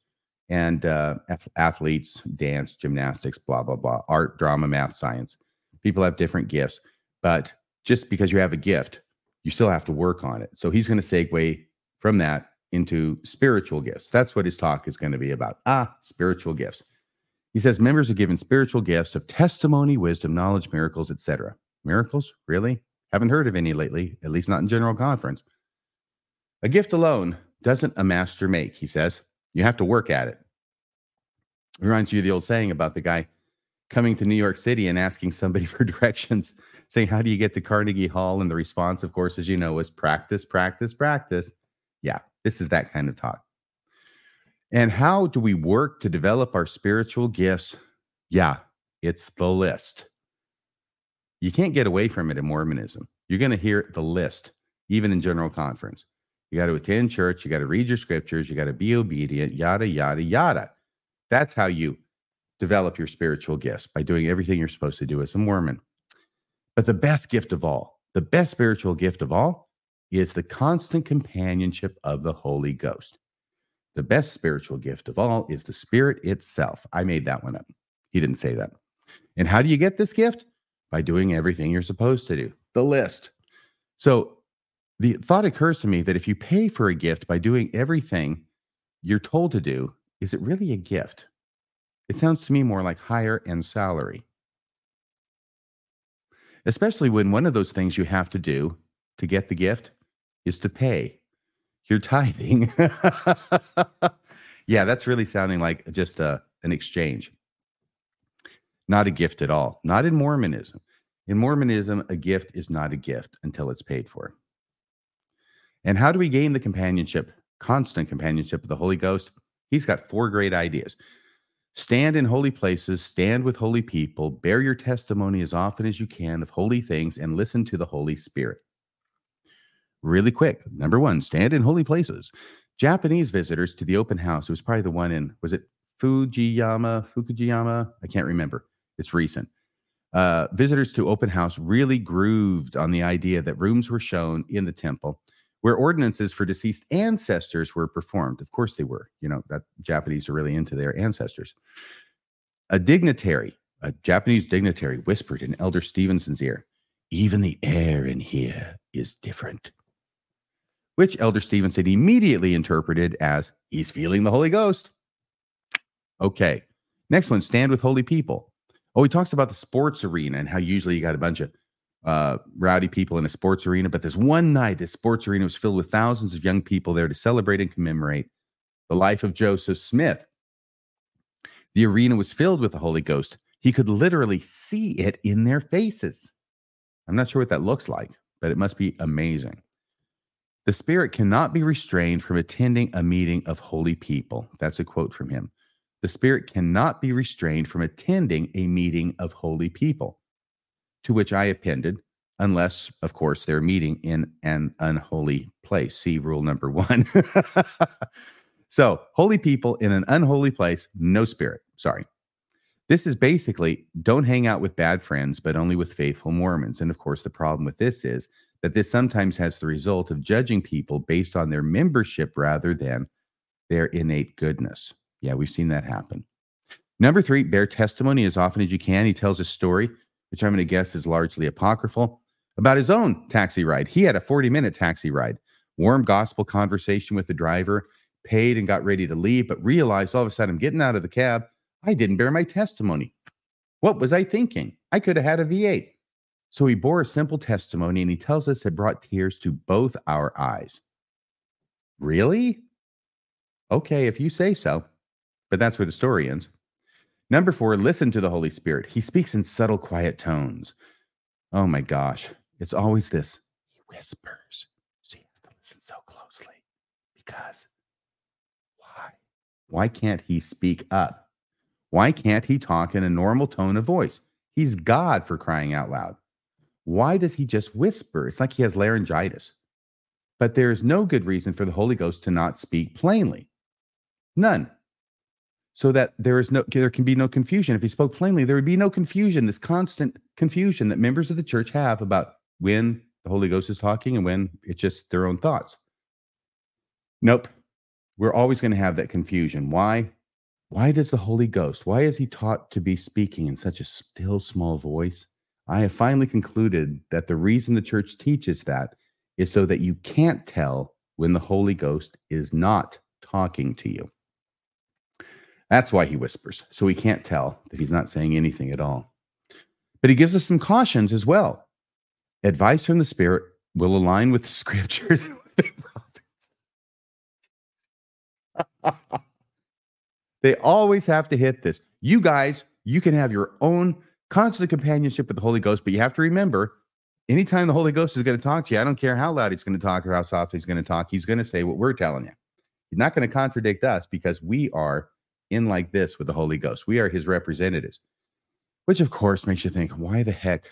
and uh, athletes, dance, gymnastics, blah, blah, blah, art, drama, math, science. People have different gifts, but just because you have a gift, you still have to work on it. So he's going to segue from that into spiritual gifts. That's what his talk is going to be about. Ah, spiritual gifts. He says members are given spiritual gifts of testimony, wisdom, knowledge, miracles, etc. Miracles? Really? Haven't heard of any lately, at least not in general conference. A gift alone doesn't a master make, he says. You have to work at it. Reminds you of the old saying about the guy coming to New York City and asking somebody for directions, saying, How do you get to Carnegie Hall? And the response, of course, as you know, was practice, practice, practice. Yeah, this is that kind of talk. And how do we work to develop our spiritual gifts? Yeah, it's the list. You can't get away from it in Mormonism. You're going to hear the list, even in general conference. You got to attend church. You got to read your scriptures. You got to be obedient, yada, yada, yada. That's how you develop your spiritual gifts by doing everything you're supposed to do as a Mormon. But the best gift of all, the best spiritual gift of all, is the constant companionship of the Holy Ghost. The best spiritual gift of all is the Spirit itself. I made that one up. He didn't say that. And how do you get this gift? By doing everything you're supposed to do. The list. So the thought occurs to me that if you pay for a gift by doing everything you're told to do, is it really a gift? It sounds to me more like hire and salary. Especially when one of those things you have to do to get the gift is to pay your tithing. yeah, that's really sounding like just a, an exchange, not a gift at all. Not in Mormonism. In Mormonism, a gift is not a gift until it's paid for. And how do we gain the companionship, constant companionship of the Holy Ghost? He's got four great ideas. Stand in holy places, stand with holy people, bear your testimony as often as you can of holy things, and listen to the Holy Spirit really quick. Number one, stand in holy places. Japanese visitors to the open house. It was probably the one in, was it Fujiyama, Fukujiyama? I can't remember. It's recent. Uh, visitors to open house really grooved on the idea that rooms were shown in the temple where ordinances for deceased ancestors were performed. Of course, they were. You know, that Japanese are really into their ancestors. A dignitary, a Japanese dignitary, whispered in Elder Stevenson's ear, Even the air in here is different which Elder Stevenson immediately interpreted as he's feeling the Holy Ghost. Okay. Next one, stand with holy people. Oh, he talks about the sports arena and how usually you got a bunch of uh, rowdy people in a sports arena. But this one night, this sports arena was filled with thousands of young people there to celebrate and commemorate the life of Joseph Smith. The arena was filled with the Holy Ghost. He could literally see it in their faces. I'm not sure what that looks like, but it must be amazing. The Spirit cannot be restrained from attending a meeting of holy people. That's a quote from him. The Spirit cannot be restrained from attending a meeting of holy people. To which I appended, unless, of course, they're meeting in an unholy place. See rule number one. so, holy people in an unholy place, no spirit. Sorry. This is basically don't hang out with bad friends, but only with faithful Mormons. And of course, the problem with this is that this sometimes has the result of judging people based on their membership rather than their innate goodness. Yeah, we've seen that happen. Number three, bear testimony as often as you can. He tells a story, which I'm going to guess is largely apocryphal, about his own taxi ride. He had a 40 minute taxi ride, warm gospel conversation with the driver, paid and got ready to leave, but realized all of a sudden, I'm getting out of the cab. I didn't bear my testimony. What was I thinking? I could have had a V8. So he bore a simple testimony and he tells us it brought tears to both our eyes. Really? Okay, if you say so. But that's where the story ends. Number four, listen to the Holy Spirit. He speaks in subtle, quiet tones. Oh my gosh. It's always this. He whispers. So you have to listen so closely because why? Why can't he speak up? Why can't he talk in a normal tone of voice? He's God for crying out loud. Why does he just whisper? It's like he has laryngitis. But there is no good reason for the Holy Ghost to not speak plainly. None. So that there is no there can be no confusion. If he spoke plainly, there would be no confusion, this constant confusion that members of the church have about when the Holy Ghost is talking and when it's just their own thoughts. Nope. We're always going to have that confusion. Why? Why does the Holy Ghost, why is he taught to be speaking in such a still small voice? I have finally concluded that the reason the church teaches that is so that you can't tell when the Holy Ghost is not talking to you. That's why he whispers, so we can't tell that he's not saying anything at all. But he gives us some cautions as well. Advice from the Spirit will align with the scriptures. they always have to hit this. You guys, you can have your own constant companionship with the Holy Ghost, but you have to remember anytime the Holy Ghost is going to talk to you, I don't care how loud he's going to talk or how soft he's going to talk, he's going to say what we're telling you. He's not going to contradict us because we are in like this with the Holy Ghost. We are his representatives, which of course makes you think, why the heck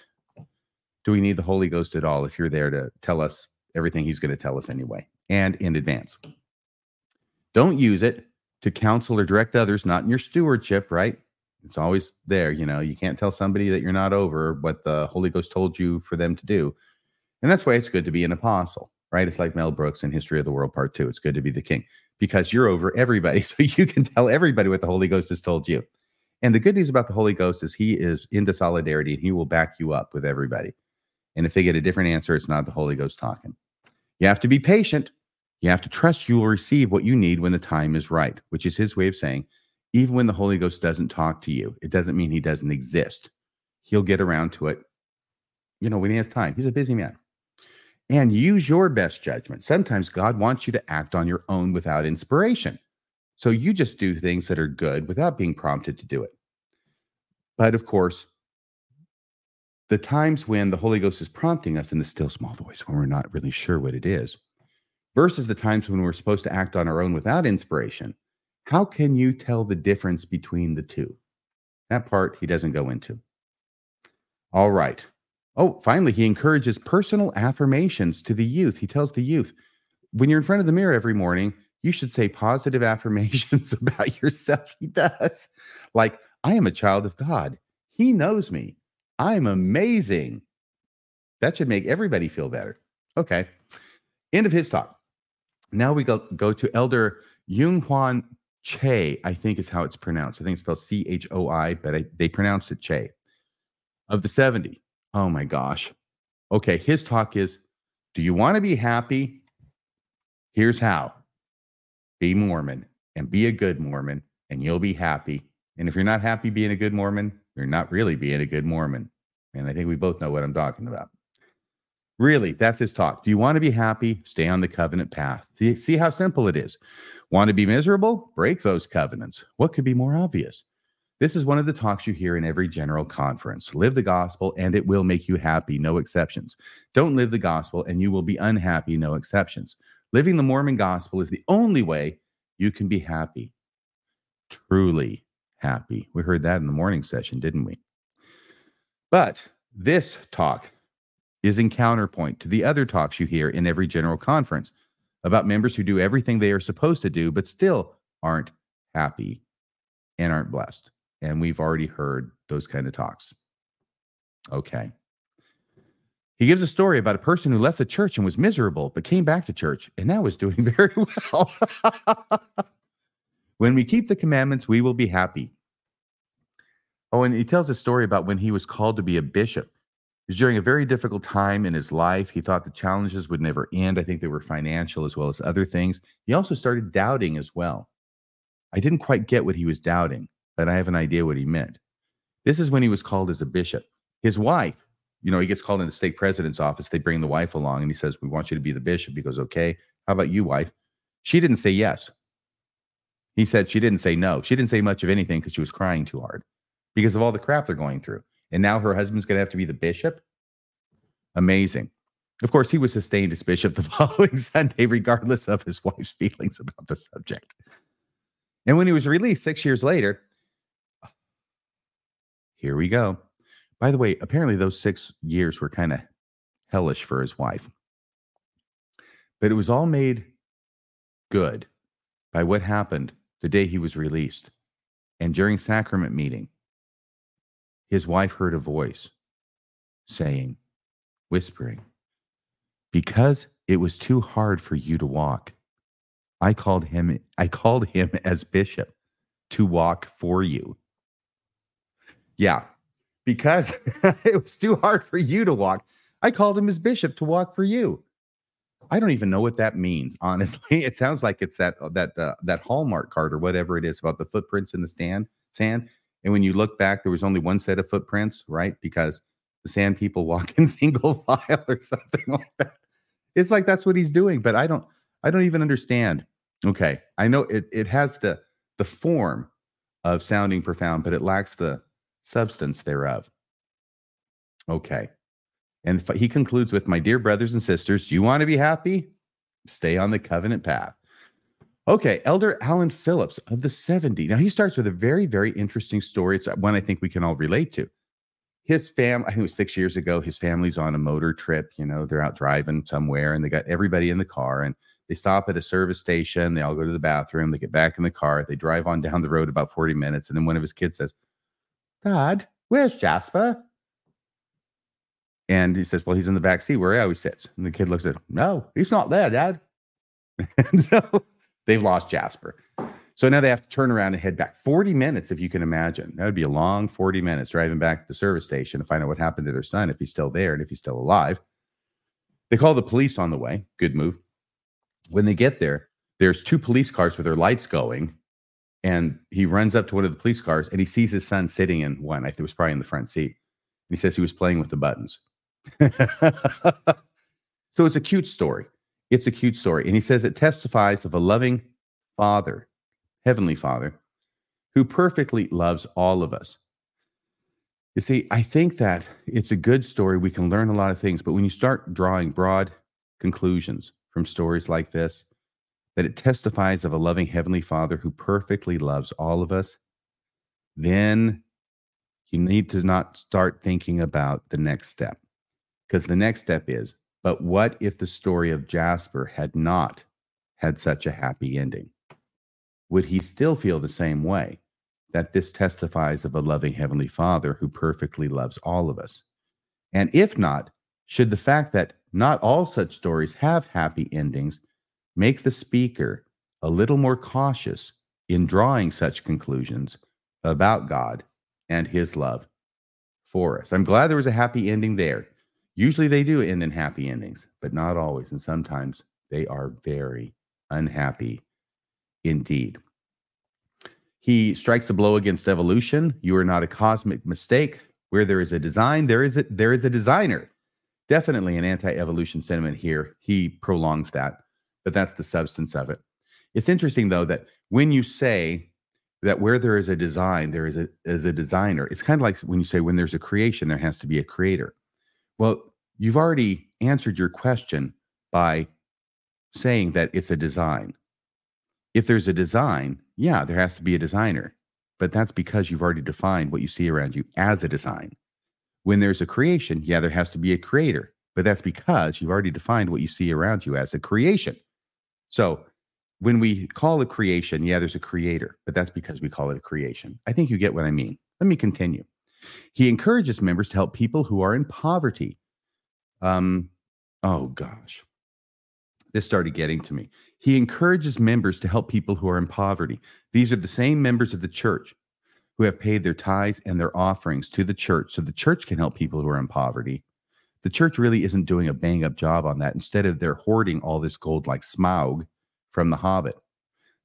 do we need the Holy Ghost at all if you're there to tell us everything he's going to tell us anyway and in advance? Don't use it to counsel or direct others, not in your stewardship, right? It's always there. You know, you can't tell somebody that you're not over what the Holy Ghost told you for them to do. And that's why it's good to be an apostle, right? It's like Mel Brooks in History of the World Part Two. It's good to be the king because you're over everybody. So you can tell everybody what the Holy Ghost has told you. And the good news about the Holy Ghost is he is into solidarity and he will back you up with everybody. And if they get a different answer, it's not the Holy Ghost talking. You have to be patient. You have to trust you will receive what you need when the time is right, which is his way of saying, even when the Holy Ghost doesn't talk to you, it doesn't mean he doesn't exist. He'll get around to it, you know, when he has time. He's a busy man. And use your best judgment. Sometimes God wants you to act on your own without inspiration. So you just do things that are good without being prompted to do it. But of course, the times when the Holy Ghost is prompting us in the still small voice, when we're not really sure what it is, versus the times when we're supposed to act on our own without inspiration, how can you tell the difference between the two? That part he doesn't go into. All right. Oh, finally, he encourages personal affirmations to the youth. He tells the youth, when you're in front of the mirror every morning, you should say positive affirmations about yourself. He does. Like, I am a child of God. He knows me. I'm amazing. That should make everybody feel better. Okay. End of his talk. Now we go, go to Elder Yung Hwan Che, I think is how it's pronounced. I think it's spelled C H O I, but I, they pronounced it Che. Of the 70. Oh my gosh. Okay, his talk is Do you want to be happy? Here's how be Mormon and be a good Mormon, and you'll be happy. And if you're not happy being a good Mormon, you're not really being a good Mormon. And I think we both know what I'm talking about. Really, that's his talk. Do you want to be happy? Stay on the covenant path. See, see how simple it is. Want to be miserable? Break those covenants. What could be more obvious? This is one of the talks you hear in every general conference. Live the gospel and it will make you happy, no exceptions. Don't live the gospel and you will be unhappy, no exceptions. Living the Mormon gospel is the only way you can be happy, truly happy. We heard that in the morning session, didn't we? But this talk is in counterpoint to the other talks you hear in every general conference about members who do everything they are supposed to do, but still aren't happy and aren't blessed. And we've already heard those kind of talks. Okay. He gives a story about a person who left the church and was miserable, but came back to church and now is doing very well. when we keep the commandments, we will be happy. Oh, and he tells a story about when he was called to be a bishop It was during a very difficult time in his life. He thought the challenges would never end. I think they were financial as well as other things. He also started doubting as well. I didn't quite get what he was doubting, but I have an idea what he meant. This is when he was called as a bishop. His wife, you know, he gets called in the stake president's office. They bring the wife along and he says, We want you to be the bishop. He goes, Okay. How about you, wife? She didn't say yes. He said she didn't say no. She didn't say much of anything because she was crying too hard because of all the crap they're going through. And now her husband's going to have to be the bishop. Amazing. Of course, he was sustained as bishop the following Sunday, regardless of his wife's feelings about the subject. And when he was released six years later, here we go. By the way, apparently those six years were kind of hellish for his wife. But it was all made good by what happened the day he was released. And during sacrament meeting, his wife heard a voice saying, whispering, because it was too hard for you to walk. I called him I called him as bishop to walk for you. Yeah. Because it was too hard for you to walk. I called him as bishop to walk for you. I don't even know what that means, honestly. It sounds like it's that that uh, that Hallmark card or whatever it is about the footprints in the stand sand. And when you look back, there was only one set of footprints, right? Because the sand people walk in single file or something like that. It's like that's what he's doing, but I don't I don't even understand. Okay. I know it it has the the form of sounding profound, but it lacks the substance thereof. Okay. And he concludes with, My dear brothers and sisters, do you want to be happy? Stay on the covenant path. Okay, Elder Alan Phillips of the 70. Now he starts with a very, very interesting story. It's uh, one I think we can all relate to. His family, I think it was six years ago, his family's on a motor trip. You know, they're out driving somewhere and they got everybody in the car and they stop at a service station. They all go to the bathroom. They get back in the car. They drive on down the road about 40 minutes. And then one of his kids says, Dad, where's Jasper? And he says, Well, he's in the back seat where he always sits. And the kid looks at him, No, he's not there, Dad. so they've lost Jasper. So now they have to turn around and head back 40 minutes, if you can imagine. That would be a long 40 minutes driving back to the service station to find out what happened to their son, if he's still there and if he's still alive. They call the police on the way. Good move. When they get there, there's two police cars with their lights going. And he runs up to one of the police cars and he sees his son sitting in one. I think it was probably in the front seat. And he says he was playing with the buttons. so it's a cute story. It's a cute story. And he says it testifies of a loving father, heavenly father, who perfectly loves all of us. You see, I think that it's a good story. We can learn a lot of things, but when you start drawing broad conclusions from stories like this, that it testifies of a loving heavenly father who perfectly loves all of us, then you need to not start thinking about the next step. Because the next step is, but what if the story of Jasper had not had such a happy ending? Would he still feel the same way? That this testifies of a loving Heavenly Father who perfectly loves all of us? And if not, should the fact that not all such stories have happy endings make the speaker a little more cautious in drawing such conclusions about God and His love for us? I'm glad there was a happy ending there. Usually they do end in happy endings, but not always. And sometimes they are very unhappy indeed. He strikes a blow against evolution. You are not a cosmic mistake. Where there is a design, there is a, there is a designer. Definitely an anti-evolution sentiment here. He prolongs that, but that's the substance of it. It's interesting though that when you say that where there is a design, there is a is a designer. It's kind of like when you say when there's a creation, there has to be a creator. Well, you've already answered your question by saying that it's a design. If there's a design, yeah, there has to be a designer, but that's because you've already defined what you see around you as a design. When there's a creation, yeah, there has to be a creator, but that's because you've already defined what you see around you as a creation. So when we call a creation, yeah, there's a creator, but that's because we call it a creation. I think you get what I mean. Let me continue. He encourages members to help people who are in poverty um, oh gosh, this started getting to me. He encourages members to help people who are in poverty. These are the same members of the church who have paid their tithes and their offerings to the church so the church can help people who are in poverty. The church really isn't doing a bang up job on that. Instead of they're hoarding all this gold like Smaug from the Hobbit,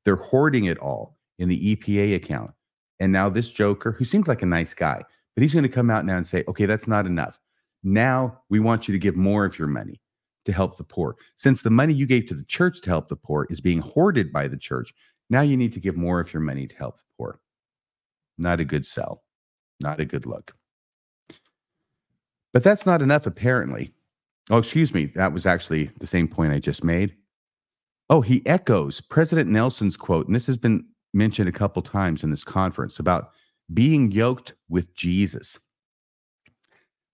they're hoarding it all in the EPA account. And now this Joker, who seems like a nice guy, but he's going to come out now and say, okay, that's not enough. Now we want you to give more of your money to help the poor. Since the money you gave to the church to help the poor is being hoarded by the church, Now you need to give more of your money to help the poor. Not a good sell, not a good look. But that's not enough, apparently. Oh, excuse me. That was actually the same point I just made. Oh, he echoes President Nelson's quote, and this has been mentioned a couple times in this conference about being yoked with Jesus.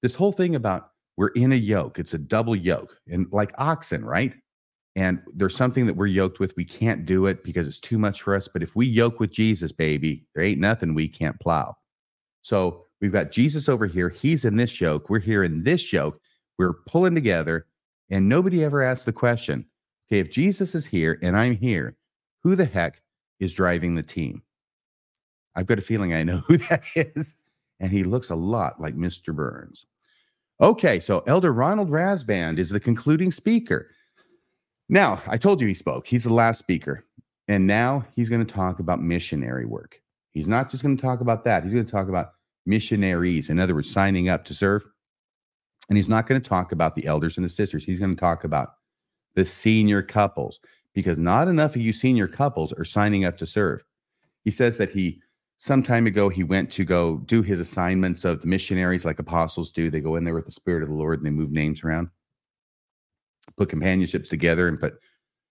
This whole thing about we're in a yoke, it's a double yoke, and like oxen, right? And there's something that we're yoked with. We can't do it because it's too much for us. But if we yoke with Jesus, baby, there ain't nothing we can't plow. So we've got Jesus over here. He's in this yoke. We're here in this yoke. We're pulling together. And nobody ever asked the question okay, if Jesus is here and I'm here, who the heck is driving the team? I've got a feeling I know who that is. And he looks a lot like Mr. Burns. Okay, so Elder Ronald Rasband is the concluding speaker. Now, I told you he spoke. He's the last speaker. And now he's going to talk about missionary work. He's not just going to talk about that. He's going to talk about missionaries, in other words, signing up to serve. And he's not going to talk about the elders and the sisters. He's going to talk about the senior couples because not enough of you senior couples are signing up to serve. He says that he some time ago he went to go do his assignments of the missionaries like apostles do they go in there with the spirit of the lord and they move names around put companionships together and put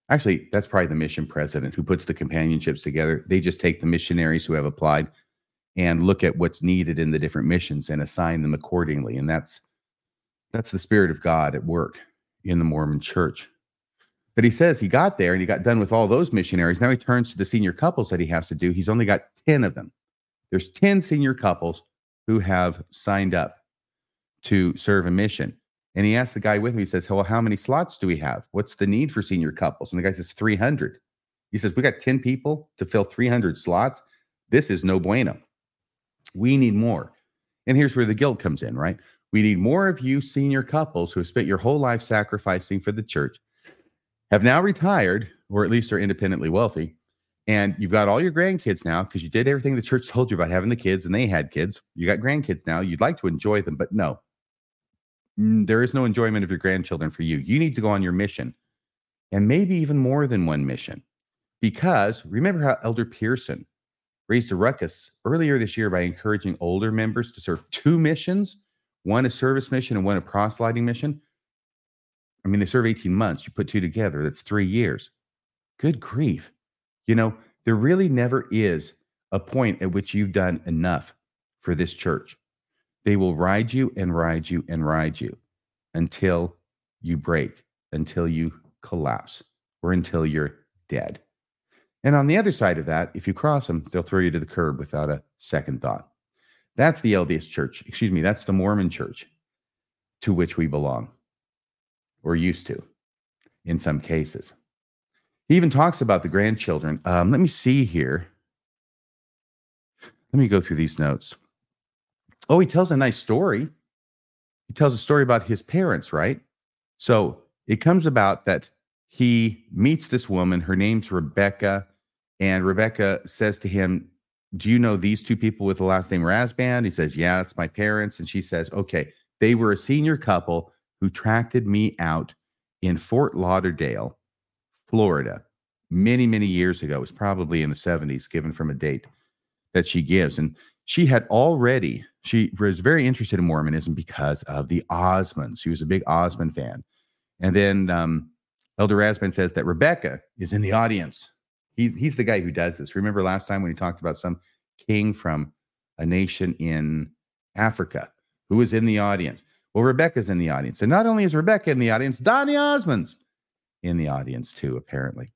actually that's probably the mission president who puts the companionships together they just take the missionaries who have applied and look at what's needed in the different missions and assign them accordingly and that's that's the spirit of god at work in the mormon church but he says he got there and he got done with all those missionaries now he turns to the senior couples that he has to do he's only got 10 of them there's 10 senior couples who have signed up to serve a mission. And he asked the guy with me, he says, Well, how many slots do we have? What's the need for senior couples? And the guy says, 300. He says, We got 10 people to fill 300 slots. This is no bueno. We need more. And here's where the guilt comes in, right? We need more of you senior couples who have spent your whole life sacrificing for the church, have now retired, or at least are independently wealthy, and you've got all your grandkids now because you did everything the church told you about having the kids and they had kids. You got grandkids now. You'd like to enjoy them, but no, mm, there is no enjoyment of your grandchildren for you. You need to go on your mission and maybe even more than one mission. Because remember how Elder Pearson raised a ruckus earlier this year by encouraging older members to serve two missions one a service mission and one a proselyting mission. I mean, they serve 18 months. You put two together, that's three years. Good grief. You know, there really never is a point at which you've done enough for this church. They will ride you and ride you and ride you until you break, until you collapse, or until you're dead. And on the other side of that, if you cross them, they'll throw you to the curb without a second thought. That's the LDS church. Excuse me, that's the Mormon church to which we belong or used to in some cases. He even talks about the grandchildren. Um, let me see here. Let me go through these notes. Oh, he tells a nice story. He tells a story about his parents, right? So it comes about that he meets this woman. Her name's Rebecca. And Rebecca says to him, Do you know these two people with the last name Rasband? He says, Yeah, it's my parents. And she says, Okay, they were a senior couple who tracked me out in Fort Lauderdale Florida, many, many years ago. It was probably in the 70s, given from a date that she gives. And she had already, she was very interested in Mormonism because of the Osmonds. She was a big Osmond fan. And then um, Elder Rasband says that Rebecca is in the audience. He, he's the guy who does this. Remember last time when he talked about some king from a nation in Africa who was in the audience? Well, Rebecca's in the audience. And not only is Rebecca in the audience, Donny Osmonds in the audience too, apparently.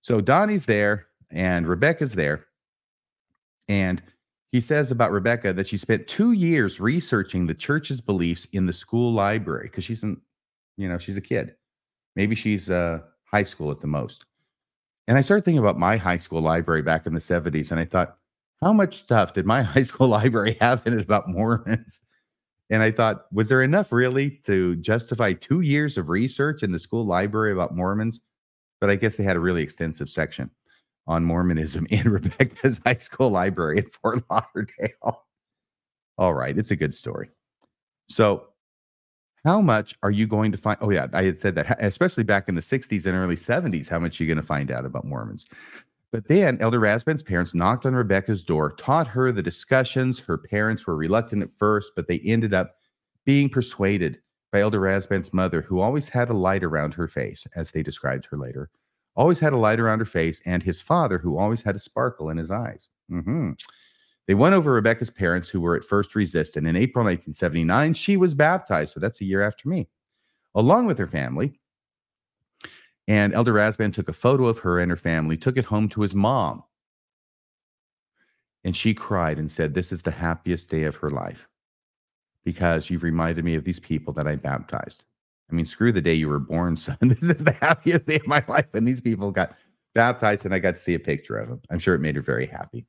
So Donny's there and Rebecca's there. And he says about Rebecca that she spent two years researching the church's beliefs in the school library because she's in, you know, she's a kid. Maybe she's uh, high school at the most. And I started thinking about my high school library back in the 70s. And I thought, how much stuff did my high school library have in it about Mormons? And I thought, was there enough really to justify two years of research in the school library about Mormons? But I guess they had a really extensive section on Mormonism in Rebecca's high school library in Fort Lauderdale. All right, it's a good story. So, how much are you going to find? Oh, yeah, I had said that, especially back in the 60s and early 70s, how much are you going to find out about Mormons? But then Elder Rasband's parents knocked on Rebecca's door, taught her the discussions. Her parents were reluctant at first, but they ended up being persuaded by Elder Rasband's mother, who always had a light around her face, as they described her later, always had a light around her face, and his father, who always had a sparkle in his eyes. Mm-hmm. They won over Rebecca's parents, who were at first resistant. In April 1979, she was baptized. So that's a year after me, along with her family. And Elder Rasband took a photo of her and her family, took it home to his mom. And she cried and said, This is the happiest day of her life because you've reminded me of these people that I baptized. I mean, screw the day you were born, son. This is the happiest day of my life. And these people got baptized, and I got to see a picture of them. I'm sure it made her very happy.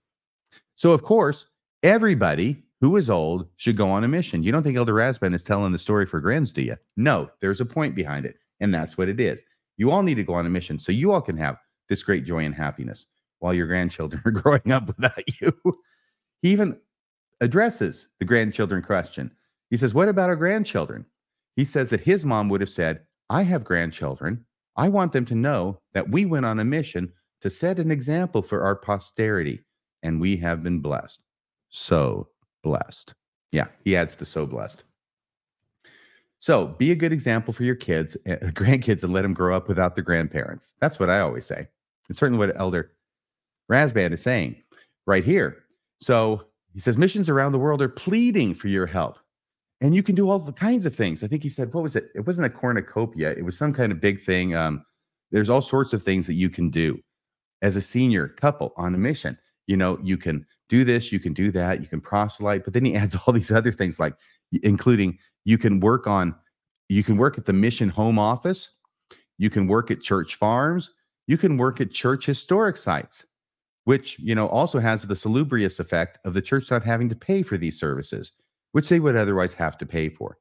So, of course, everybody who is old should go on a mission. You don't think Elder Rasband is telling the story for grins, do you? No, there's a point behind it. And that's what it is. You all need to go on a mission so you all can have this great joy and happiness while your grandchildren are growing up without you. He even addresses the grandchildren question. He says, What about our grandchildren? He says that his mom would have said, I have grandchildren. I want them to know that we went on a mission to set an example for our posterity and we have been blessed. So blessed. Yeah, he adds the so blessed. So be a good example for your kids, uh, grandkids, and let them grow up without their grandparents. That's what I always say. It's certainly what Elder Rasband is saying right here. So he says missions around the world are pleading for your help. And you can do all the kinds of things. I think he said, what was it? It wasn't a cornucopia, it was some kind of big thing. Um, there's all sorts of things that you can do as a senior couple on a mission you know, you can do this, you can do that, you can proselyte, but then he adds all these other things like including you can work on you can work at the mission home office, you can work at church farms, you can work at church historic sites, which, you know, also has the salubrious effect of the church not having to pay for these services, which they would otherwise have to pay for.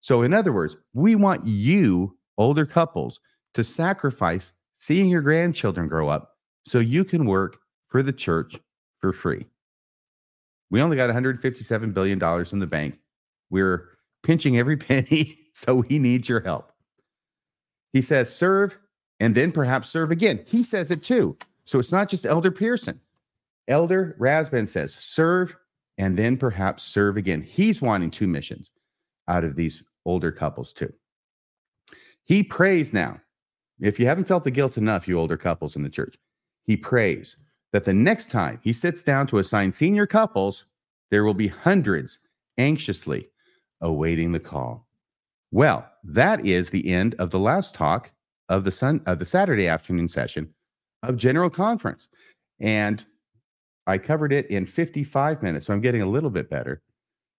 So in other words, we want you older couples to sacrifice seeing your grandchildren grow up so you can work for the church for free. We only got $157 billion in the bank. We're pinching every penny, so we need your help. He says, serve and then perhaps serve again. He says it too. So it's not just Elder Pearson. Elder Rasband says, serve and then perhaps serve again. He's wanting two missions out of these older couples too. He prays now. If you haven't felt the guilt enough, you older couples in the church, he prays that the next time he sits down to assign senior couples, there will be hundreds anxiously awaiting the call. Well, that is the end of the last talk of the sun of the Saturday afternoon session of General Conference. And I covered it in 55 minutes, so I'm getting a little bit better.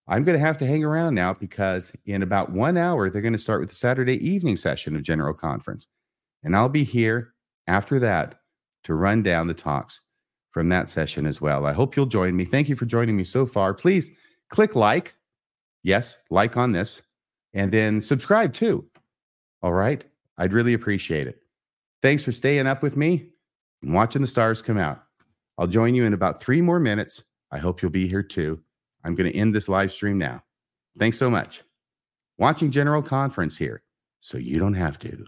I'm going to have to hang around now because in about one hour, they're going to start with the Saturday evening session of General Conference. And I'll be here after that to run down the talks from that session as well. I hope you'll join me. Thank you for joining me so far. Please click like. Yes, like on this, and then subscribe too. All right. I'd really appreciate it. Thanks for staying up with me and watching the stars come out. I'll join you in about three more minutes. I hope you'll be here too. I'm going to end this live stream now. Thanks so much. Watching General Conference here so you don't have to.